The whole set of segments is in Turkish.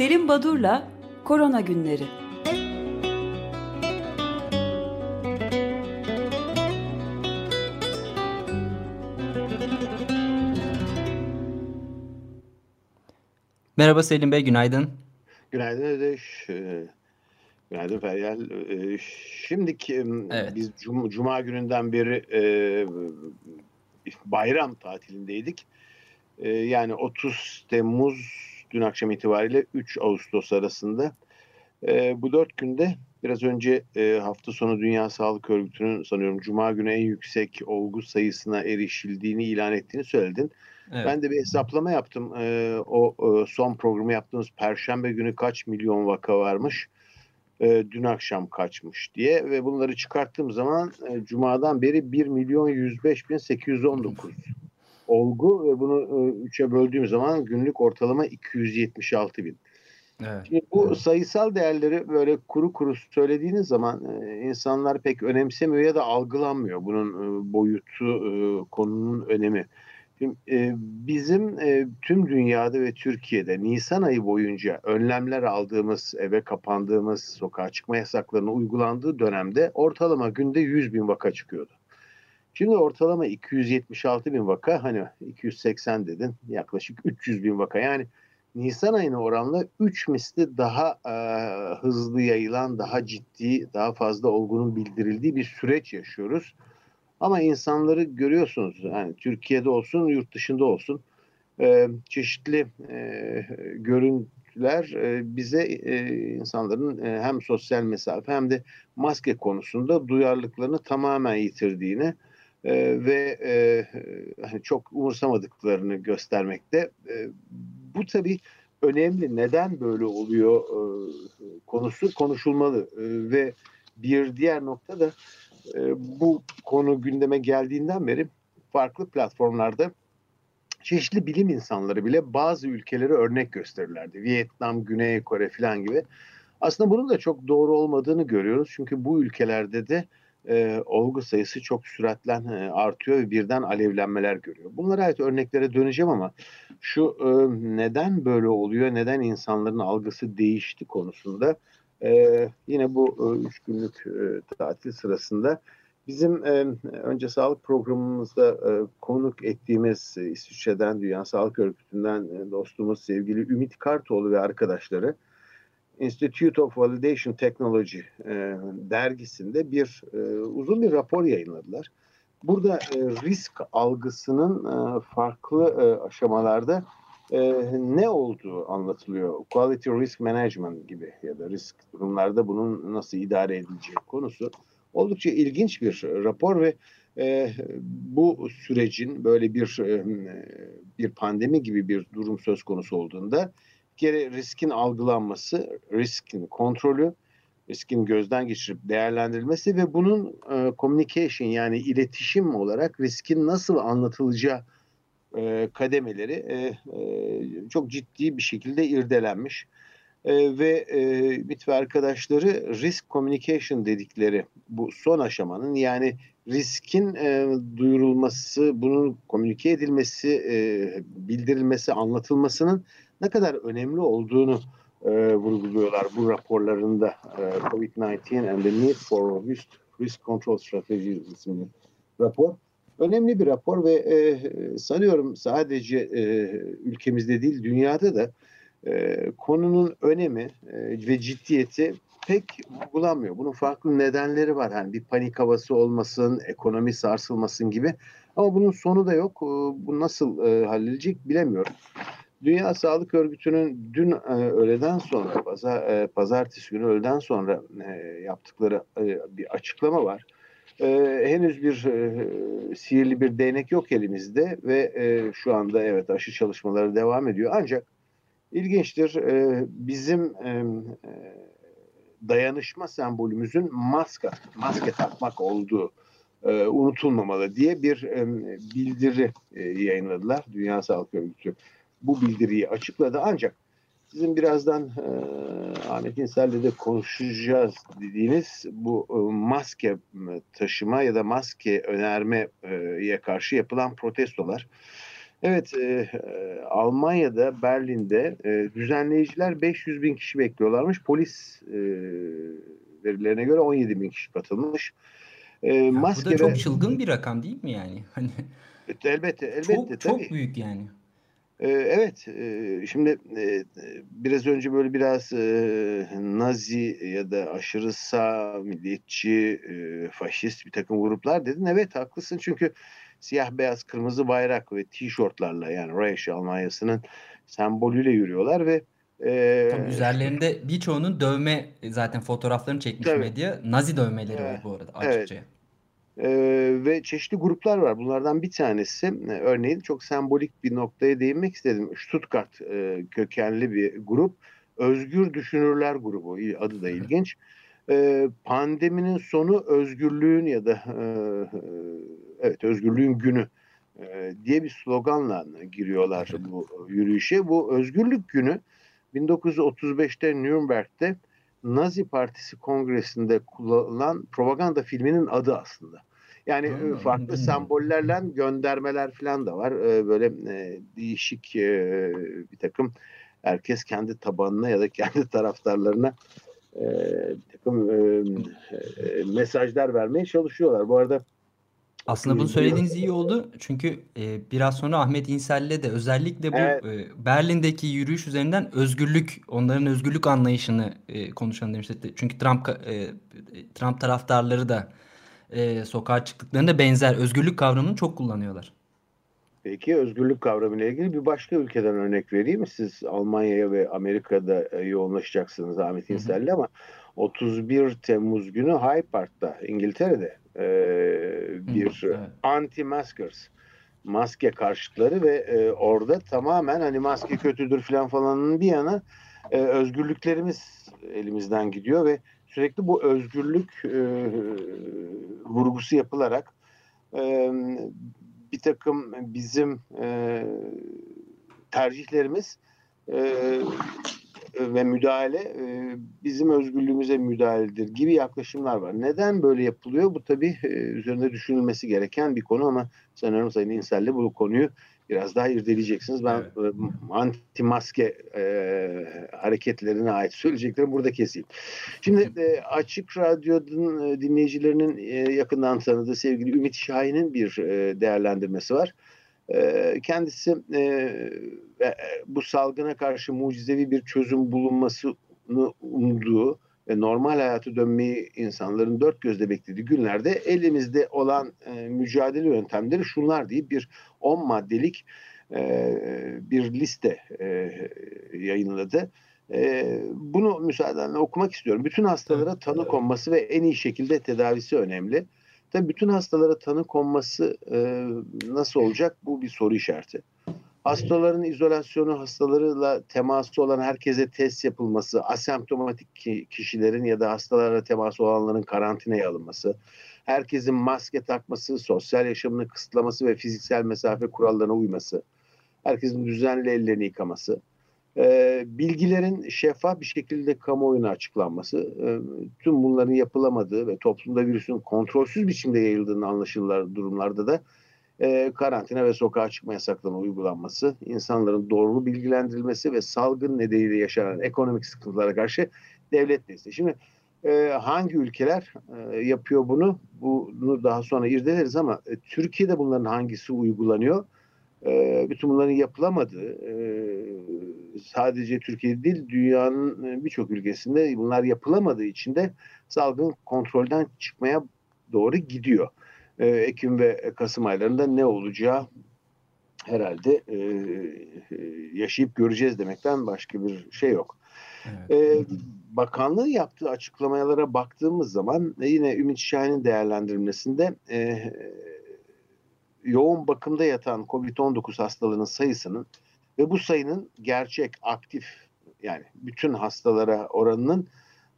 Selim Badur'la Korona Günleri. Merhaba Selim Bey, günaydın. Günaydın Ödeş. Ee, Günaydın Feryal. Ee, Şimdiki evet. biz Cuma, Cuma gününden beri e, bayram tatilindeydik. E, yani 30 Temmuz dün akşam itibariyle 3 Ağustos arasında. E, bu dört günde biraz önce e, hafta sonu Dünya Sağlık Örgütü'nün sanıyorum Cuma günü en yüksek olgu sayısına erişildiğini ilan ettiğini söyledin. Evet. Ben de bir hesaplama yaptım. E, o e, son programı yaptığımız Perşembe günü kaç milyon vaka varmış? E, dün akşam kaçmış diye ve bunları çıkarttığım zaman e, Cuma'dan beri 1 milyon 105 bin 819 olgu ve bunu e, üçe böldüğüm zaman günlük ortalama 276 bin. Evet. Şimdi bu sayısal değerleri böyle kuru kuru söylediğiniz zaman e, insanlar pek önemsemiyor ya da algılanmıyor bunun e, boyutu, e, konunun önemi. Şimdi, e, bizim e, tüm dünyada ve Türkiye'de Nisan ayı boyunca önlemler aldığımız, eve kapandığımız, sokağa çıkma yasaklarının uygulandığı dönemde ortalama günde 100 bin vaka çıkıyordu. Şimdi ortalama 276 bin vaka hani 280 dedin yaklaşık 300 bin vaka yani Nisan ayına oranla 3 misli daha e, hızlı yayılan, daha ciddi, daha fazla olgunun bildirildiği bir süreç yaşıyoruz. Ama insanları görüyorsunuz yani Türkiye'de olsun, yurt dışında olsun e, çeşitli e, görüntüler e, bize e, insanların e, hem sosyal mesafe hem de maske konusunda duyarlılıklarını tamamen yitirdiğini e, ve e, hani çok umursamadıklarını göstermekte. E, bu tabii önemli. Neden böyle oluyor e, konusu konuşulmalı e, ve bir diğer nokta da e, bu konu gündeme geldiğinden beri farklı platformlarda çeşitli bilim insanları bile bazı ülkeleri örnek gösterirlerdi. Vietnam, Güney Kore falan gibi. Aslında bunun da çok doğru olmadığını görüyoruz. Çünkü bu ülkelerde de e, olgu sayısı çok süratlen e, artıyor ve birden alevlenmeler görüyor. Bunlara ait örneklere döneceğim ama şu e, neden böyle oluyor, neden insanların algısı değişti konusunda e, yine bu e, üç günlük e, tatil sırasında bizim e, önce sağlık programımızda e, konuk ettiğimiz e, İsviçre'den Dünya Sağlık Örgütü'nden e, dostumuz sevgili Ümit Kartoğlu ve arkadaşları Institute of Validation Technology e, dergisinde bir e, uzun bir rapor yayınladılar. Burada e, risk algısının e, farklı e, aşamalarda e, ne olduğu anlatılıyor. Quality Risk Management gibi ya da risk durumlarda bunun nasıl idare edileceği konusu. Oldukça ilginç bir rapor ve e, bu sürecin böyle bir e, bir pandemi gibi bir durum söz konusu olduğunda kere riskin algılanması, riskin kontrolü, riskin gözden geçirip değerlendirilmesi ve bunun e, communication yani iletişim olarak riskin nasıl anlatılacağı e, kademeleri e, e, çok ciddi bir şekilde irdelenmiş. E, ve e, MIT ve arkadaşları risk communication dedikleri bu son aşamanın yani riskin e, duyurulması, bunun komünike edilmesi, e, bildirilmesi, anlatılmasının ne kadar önemli olduğunu e, vurguluyorlar bu raporlarında e, COVID-19 and the need for risk, risk control strategies isimli rapor. Önemli bir rapor ve e, sanıyorum sadece e, ülkemizde değil dünyada da e, konunun önemi e, ve ciddiyeti pek vurgulanmıyor. Bunun farklı nedenleri var. Yani bir panik havası olmasın, ekonomi sarsılmasın gibi. Ama bunun sonu da yok. E, bu nasıl e, halledilecek bilemiyorum. Dünya Sağlık Örgütü'nün dün e, öğleden sonra, pazar, e, pazartesi günü öğleden sonra e, yaptıkları e, bir açıklama var. E, henüz bir e, sihirli bir değnek yok elimizde ve e, şu anda evet aşı çalışmaları devam ediyor. Ancak ilginçtir e, bizim e, e dayanışma sembolümüzün maske, maske takmak olduğu e, unutulmamalı diye bir e, bildiri e, yayınladılar Dünya Sağlık Örgütü bu bildiriyi açıkladı. Ancak sizin birazdan e, Ahmet İnsel'le de konuşacağız dediğiniz bu e, maske taşıma ya da maske önermeye karşı yapılan protestolar Evet, e, Almanya'da, Berlin'de e, düzenleyiciler 500 bin kişi bekliyorlarmış. Polis e, verilerine göre 17 bin kişi katılmış. E, ya maske bu da çok çılgın bir rakam değil mi yani? Hani elbette, elbette. Çok, tabii. çok büyük yani. E, evet, e, şimdi e, biraz önce böyle biraz e, Nazi ya da aşırı sağ, milliyetçi, e, faşist bir takım gruplar dedin. Evet haklısın çünkü siyah beyaz kırmızı bayrak ve tişörtlerle yani Reich Almanya'sının sembolüyle yürüyorlar ve e, Tabii üzerlerinde birçoğunun dövme zaten fotoğraflarını çekmiş tabii. medya. Nazi dövmeleri evet. var bu arada açıkça. Evet. Ee, ve çeşitli gruplar var. Bunlardan bir tanesi e, örneğin çok sembolik bir noktaya değinmek istedim. Stuttgart e, kökenli bir grup. Özgür Düşünürler grubu. Adı da ilginç. E, pandeminin sonu özgürlüğün ya da e, evet özgürlüğün günü e, diye bir sloganla giriyorlar bu yürüyüşe. Bu özgürlük günü 1935'te Nürnberg'de Nazi Partisi kongresinde kullanılan propaganda filminin adı aslında. Yani hmm, farklı hmm. sembollerle göndermeler falan da var. Böyle değişik bir takım herkes kendi tabanına ya da kendi taraftarlarına bir takım mesajlar vermeye çalışıyorlar. Bu arada aslında bunu söylediğiniz iyi oldu. Çünkü e, biraz sonra Ahmet İnsel'le de özellikle bu evet. e, Berlin'deki yürüyüş üzerinden özgürlük, onların özgürlük anlayışını e, konuşalım demişti. Çünkü Trump e, Trump taraftarları da e, sokağa çıktıklarında benzer özgürlük kavramını çok kullanıyorlar. Peki özgürlük kavramıyla ilgili bir başka ülkeden örnek vereyim. Siz Almanya'ya ve Amerika'da e, yoğunlaşacaksınız Ahmet İnsel'le ama 31 Temmuz günü Hyde Park'ta İngiltere'de e, bir evet. anti-maskers maske karşıtları ve e, orada tamamen hani maske kötüdür falan falanın bir yana e, özgürlüklerimiz elimizden gidiyor ve sürekli bu özgürlük e, vurgusu yapılarak e, bir takım bizim e, tercihlerimiz e, ve müdahale e, bizim özgürlüğümüze müdahaledir gibi yaklaşımlar var. Neden böyle yapılıyor? Bu tabii e, üzerinde düşünülmesi gereken bir konu ama sanırım Sayın İnsel'le bu konuyu biraz daha irdeleyeceksiniz. Ben evet. Anti maske e, hareketlerine ait söyleyeceklerimi burada keseyim. Şimdi e, Açık Radyo'nun e, dinleyicilerinin e, yakından tanıdığı sevgili Ümit Şahin'in bir e, değerlendirmesi var. E, kendisi e, e, bu salgına karşı mucizevi bir çözüm bulunmasını umduğu ve normal hayatı dönmeyi insanların dört gözle beklediği günlerde elimizde olan e, mücadele yöntemleri şunlar deyip bir 10 maddelik e, bir liste e, yayınladı. E, bunu müsaadenle okumak istiyorum. Bütün hastalara tanı konması ve en iyi şekilde tedavisi önemli. Tabii bütün hastalara tanı konması e, nasıl olacak bu bir soru işareti. Hastaların izolasyonu, hastalarıyla teması olan herkese test yapılması, asemptomatik kişilerin ya da hastalarla teması olanların karantinaya alınması, herkesin maske takması, sosyal yaşamını kısıtlaması ve fiziksel mesafe kurallarına uyması, herkesin düzenli ellerini yıkaması, e, bilgilerin şeffaf bir şekilde kamuoyuna açıklanması, e, tüm bunların yapılamadığı ve toplumda virüsün kontrolsüz biçimde yayıldığını anlaşılır durumlarda da e, karantina ve sokağa çıkma yasaklarına uygulanması, insanların doğru bilgilendirilmesi ve salgın nedeniyle yaşanan ekonomik sıkıntılara karşı devlet desteği. Şimdi e, hangi ülkeler e, yapıyor bunu? Bunu daha sonra irdeleriz ama e, Türkiye'de bunların hangisi uygulanıyor? E, bütün bunların yapılamadığı e, sadece Türkiye değil dünyanın e, birçok ülkesinde bunlar yapılamadığı için de salgın kontrolden çıkmaya doğru gidiyor. E, Ekim ve Kasım aylarında ne olacağı herhalde e, yaşayıp göreceğiz demekten başka bir şey yok. Evet. E, bakanlığı yaptığı açıklamalara baktığımız zaman yine Ümit Şahin'in değerlendirmesinde e, yoğun bakımda yatan COVID-19 hastalığının sayısının ve bu sayının gerçek, aktif yani bütün hastalara oranının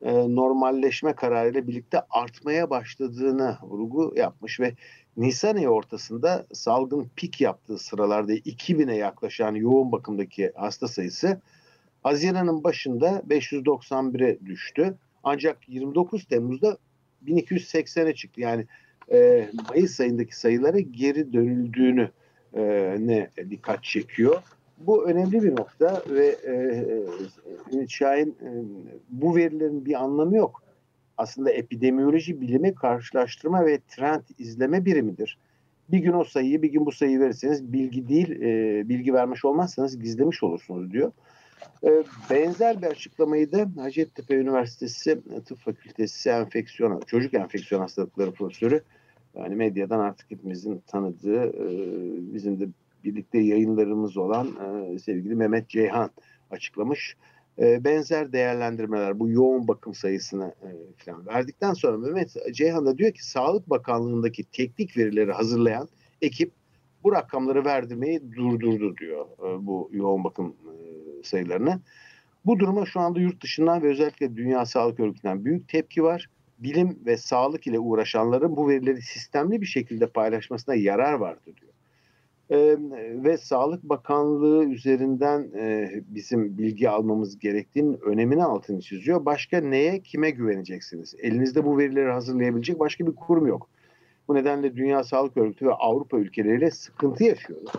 e, normalleşme kararıyla birlikte artmaya başladığını vurgu yapmış ve Nisan ayı ortasında salgın pik yaptığı sıralarda 2000'e yaklaşan yoğun bakımdaki hasta sayısı Haziran'ın başında 591'e düştü. Ancak 29 Temmuz'da 1280'e çıktı. Yani e, Mayıs ayındaki sayılara geri dönüldüğünü e, ne dikkat çekiyor. Bu önemli bir nokta ve e, Ümit Şahin e, bu verilerin bir anlamı yok. Aslında epidemiyoloji bilimi karşılaştırma ve trend izleme birimidir. Bir gün o sayıyı bir gün bu sayıyı verirseniz bilgi değil e, bilgi vermiş olmazsanız gizlemiş olursunuz diyor. E, benzer bir açıklamayı da Hacettepe Üniversitesi Tıp Fakültesi enfeksiyon çocuk enfeksiyon hastalıkları profesörü yani medyadan artık hepimizin tanıdığı e, bizim de birlikte yayınlarımız olan e, sevgili Mehmet Ceyhan açıklamış. E, benzer değerlendirmeler bu yoğun bakım sayısını e, falan verdikten sonra Mehmet Ceyhan da diyor ki Sağlık Bakanlığı'ndaki teknik verileri hazırlayan ekip bu rakamları verdirmeyi durdurdu diyor bu yoğun bakım e, sayılarını. Bu duruma şu anda yurt dışından ve özellikle Dünya Sağlık Örgütü'nden büyük tepki var. Bilim ve sağlık ile uğraşanların bu verileri sistemli bir şekilde paylaşmasına yarar vardı diyor. Ee, ve Sağlık Bakanlığı üzerinden e, bizim bilgi almamız gerektiğinin önemini altını çiziyor. Başka neye, kime güveneceksiniz? Elinizde bu verileri hazırlayabilecek başka bir kurum yok. Bu nedenle Dünya Sağlık Örgütü ve Avrupa ülkeleriyle sıkıntı yaşıyoruz.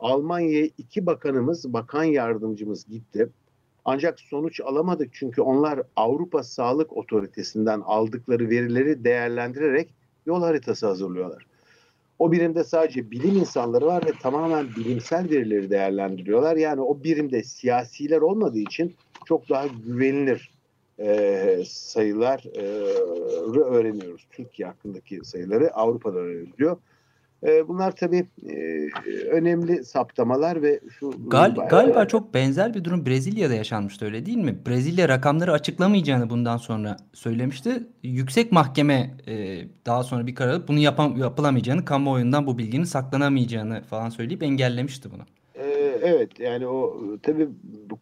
Almanya'ya iki bakanımız, bakan yardımcımız gitti. Ancak sonuç alamadık çünkü onlar Avrupa Sağlık Otoritesi'nden aldıkları verileri değerlendirerek yol haritası hazırlıyorlar. O birimde sadece bilim insanları var ve tamamen bilimsel verileri değerlendiriyorlar. Yani o birimde siyasiler olmadığı için çok daha güvenilir e, sayılar e, öğreniyoruz. Türkiye hakkındaki sayıları Avrupa'da öğreniliyor. E, bunlar tabii e, önemli saptamalar ve şu Gal galiba çok benzer bir durum Brezilya'da yaşanmıştı öyle değil mi? Brezilya rakamları açıklamayacağını bundan sonra söylemişti. Yüksek mahkeme e, daha sonra bir karar bunu yapam yapılamayacağını, kamuoyundan bu bilginin saklanamayacağını falan söyleyip engellemişti bunu. Evet yani o tabii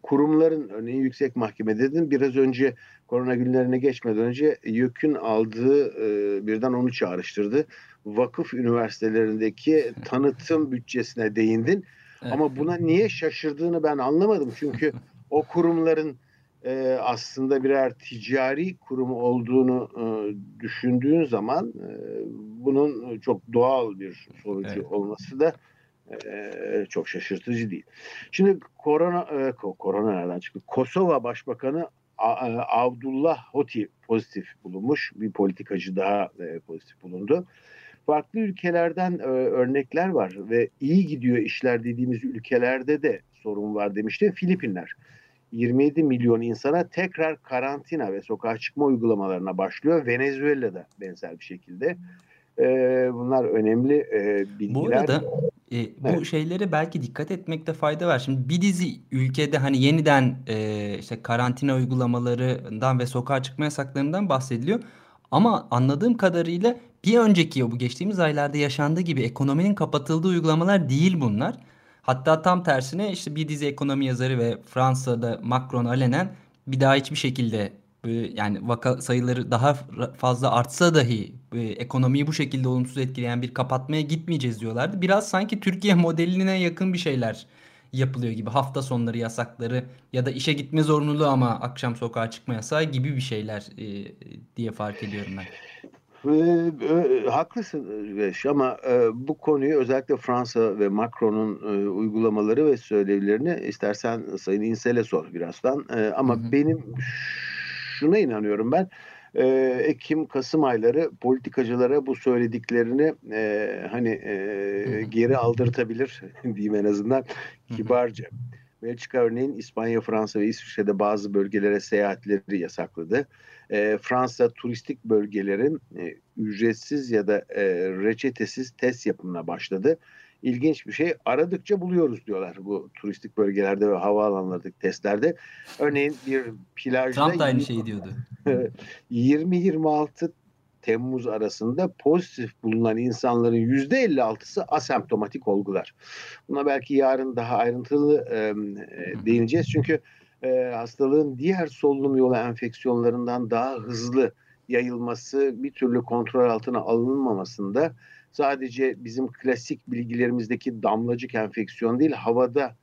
kurumların örneğin yüksek mahkeme dedin biraz önce korona günlerine geçmeden önce YÖK'ün aldığı birden onu çağrıştırdı vakıf üniversitelerindeki tanıtım bütçesine değindin. Evet. Ama buna niye şaşırdığını ben anlamadım. Çünkü o kurumların e, aslında birer ticari kurum olduğunu e, düşündüğün zaman e, bunun çok doğal bir sonucu evet. olması da e, çok şaşırtıcı değil. Şimdi korona e, korona nereden çıktı? Kosova Başbakanı Abdullah Hoti pozitif bulunmuş. Bir politikacı daha e, pozitif bulundu farklı ülkelerden e, örnekler var ve iyi gidiyor işler dediğimiz ülkelerde de sorun var demişti. Filipinler 27 milyon insana tekrar karantina ve sokağa çıkma uygulamalarına başlıyor. Venezuela'da benzer bir şekilde. E, bunlar önemli e, bilgiler. Bu arada e, bu evet. şeylere belki dikkat etmekte fayda var. Şimdi bir dizi ülkede hani yeniden e, işte karantina uygulamalarından ve sokağa çıkma yasaklarından bahsediliyor. Ama anladığım kadarıyla bir önceki bu geçtiğimiz aylarda yaşandığı gibi ekonominin kapatıldığı uygulamalar değil bunlar. Hatta tam tersine işte bir dizi ekonomi yazarı ve Fransa'da Macron alenen bir daha hiçbir şekilde yani vaka sayıları daha fazla artsa dahi ekonomiyi bu şekilde olumsuz etkileyen bir kapatmaya gitmeyeceğiz diyorlardı. Biraz sanki Türkiye modeline yakın bir şeyler yapılıyor gibi hafta sonları yasakları ya da işe gitme zorunluluğu ama akşam sokağa çıkma yasağı gibi bir şeyler e, diye fark ediyorum ben. E, haklısın Veş ama e, bu konuyu özellikle Fransa ve Macron'un e, uygulamaları ve söylevlerini istersen Sayın İnsel'e sor birazdan. E, ama hı hı. benim şuna inanıyorum ben e, Ekim Kasım ayları politikacılara bu söylediklerini e, hani e, geri aldırtabilir diyeyim en azından kibarca. Belçika örneğin İspanya, Fransa ve İsviçre'de bazı bölgelere seyahatleri yasakladı. E, Fransa turistik bölgelerin e, ücretsiz ya da e, reçetesiz test yapımına başladı. İlginç bir şey aradıkça buluyoruz diyorlar bu turistik bölgelerde ve havaalanlarındaki testlerde. Örneğin bir plajda... Trump da aynı şeyi diyordu. 20-26 Temmuz arasında pozitif bulunan insanların yüzde 56'sı asemptomatik olgular. Buna belki yarın daha ayrıntılı e, değineceğiz. Çünkü e, hastalığın diğer solunum yolu enfeksiyonlarından daha hızlı yayılması bir türlü kontrol altına alınmamasında sadece bizim klasik bilgilerimizdeki damlacık enfeksiyon değil havada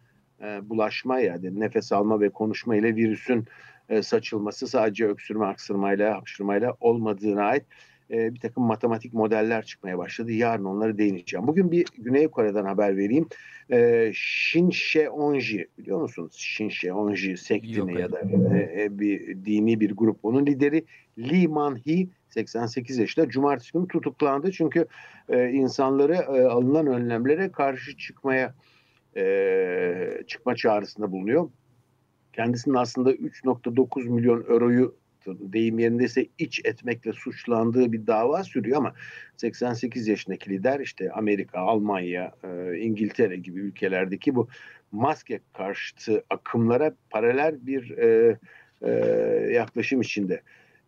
e, bulaşma yani nefes alma ve konuşma ile virüsün e, saçılması sadece öksürme, aksırmayla, hapşırmayla olmadığına ait e, bir takım matematik modeller çıkmaya başladı. Yarın onları değineceğim. Bugün bir Güney Kore'den haber vereyim. E, Shincheonji biliyor musunuz? Shincheonji sektini Yok, ya da e, e, bir dini bir grup. Onun lideri Lee Man-hee 88 yaşında cumartesi günü tutuklandı. Çünkü e, insanları e, alınan önlemlere karşı çıkmaya e, çıkma çağrısında bulunuyor. Kendisinin aslında 3.9 milyon euroyu deyim yerindeyse iç etmekle suçlandığı bir dava sürüyor ama 88 yaşındaki lider işte Amerika, Almanya, e, İngiltere gibi ülkelerdeki bu maske karşıtı akımlara paralel bir e, e, yaklaşım içinde.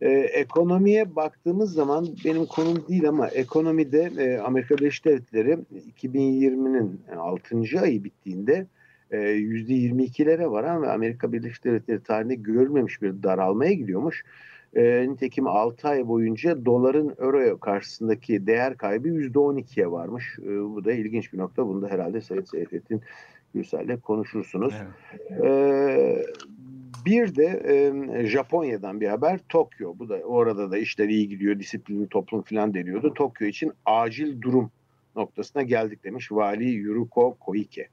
Ee, ekonomiye baktığımız zaman benim konum değil ama ekonomide e, Amerika Birleşik Devletleri 2020'nin 6. ayı bittiğinde e, %22'lere varan ve Amerika Birleşik Devletleri tarihinde görülmemiş bir daralmaya gidiyormuş. E, nitekim 6 ay boyunca doların euro karşısındaki değer kaybı %12'ye varmış. E, bu da ilginç bir nokta. Bunu da herhalde Sayın Seyfettin Gürsel'le konuşursunuz. Evet. E, bir de e, Japonya'dan bir haber Tokyo. Bu da orada da işler iyi gidiyor, disiplinli toplum falan deniyordu. Tokyo için acil durum noktasına geldik demiş Vali Yuruko Koike.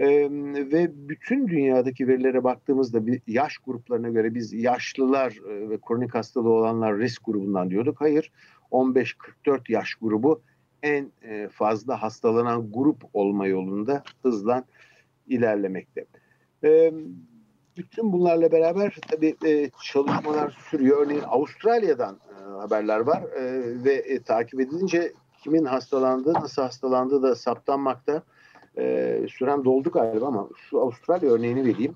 Ee, ve bütün dünyadaki verilere baktığımızda bir yaş gruplarına göre biz yaşlılar e, ve kronik hastalığı olanlar risk grubundan diyorduk. Hayır 15-44 yaş grubu en e, fazla hastalanan grup olma yolunda hızla ilerlemekte. Ee, bütün bunlarla beraber tabii e, çalışmalar sürüyor. Örneğin Avustralya'dan e, haberler var e, ve e, takip edilince kimin hastalandığı, nasıl hastalandığı da saptanmakta. E, süren doldu galiba ama şu Avustralya örneğini vereyim.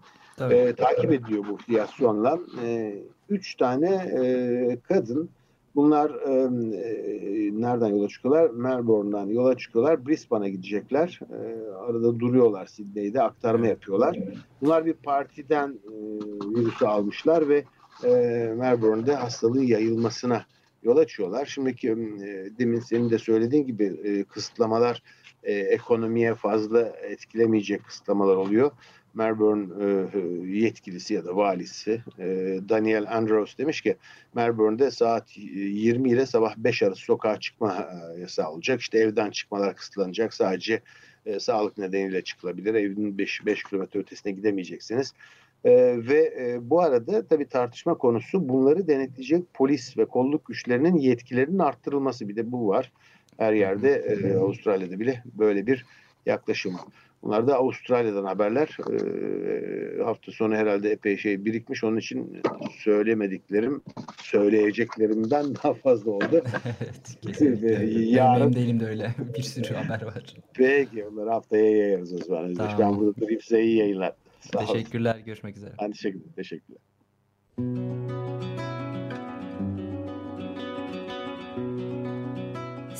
E, takip ediyor bu fiyasyonla. E, üç tane e, kadın Bunlar e, e, nereden yola çıkıyorlar? Melbourne'dan yola çıkıyorlar. Brisbane'a gidecekler. E, arada duruyorlar Sydney'de aktarma yapıyorlar. Bunlar bir partiden e, virüsü almışlar ve e, Melbourne'de hastalığın yayılmasına yol açıyorlar. Şimdiki e, demin senin de söylediğin gibi e, kısıtlamalar e, ekonomiye fazla etkilemeyecek kısıtlamalar oluyor. Melbourne e, yetkilisi ya da valisi e, Daniel Andrews demiş ki Melbourne'de saat 20 ile sabah 5 arası sokağa çıkma e, yasağı olacak. İşte evden çıkmalar kısıtlanacak. Sadece e, sağlık nedeniyle çıkılabilir. Evin 5, 5 kilometre ötesine gidemeyeceksiniz. E, ve e, bu arada tabii tartışma konusu bunları denetleyecek polis ve kolluk güçlerinin yetkilerinin arttırılması. Bir de bu var. Her yerde e, Avustralya'da bile böyle bir yaklaşım. Bunlar da Avustralya'dan haberler. E, hafta sonu herhalde epey şey birikmiş. Onun için söylemediklerim, söyleyeceklerimden daha fazla oldu. evet, kesinlikle. Yarın... Benim de elimde öyle. Bir sürü haber var. Peki, onları haftaya yayarız o zaman. Tamam. Ben burada durayım size iyi yayınlar. Sağ Teşekkürler, olun. görüşmek üzere. Ben teşekkür, teşekkürler.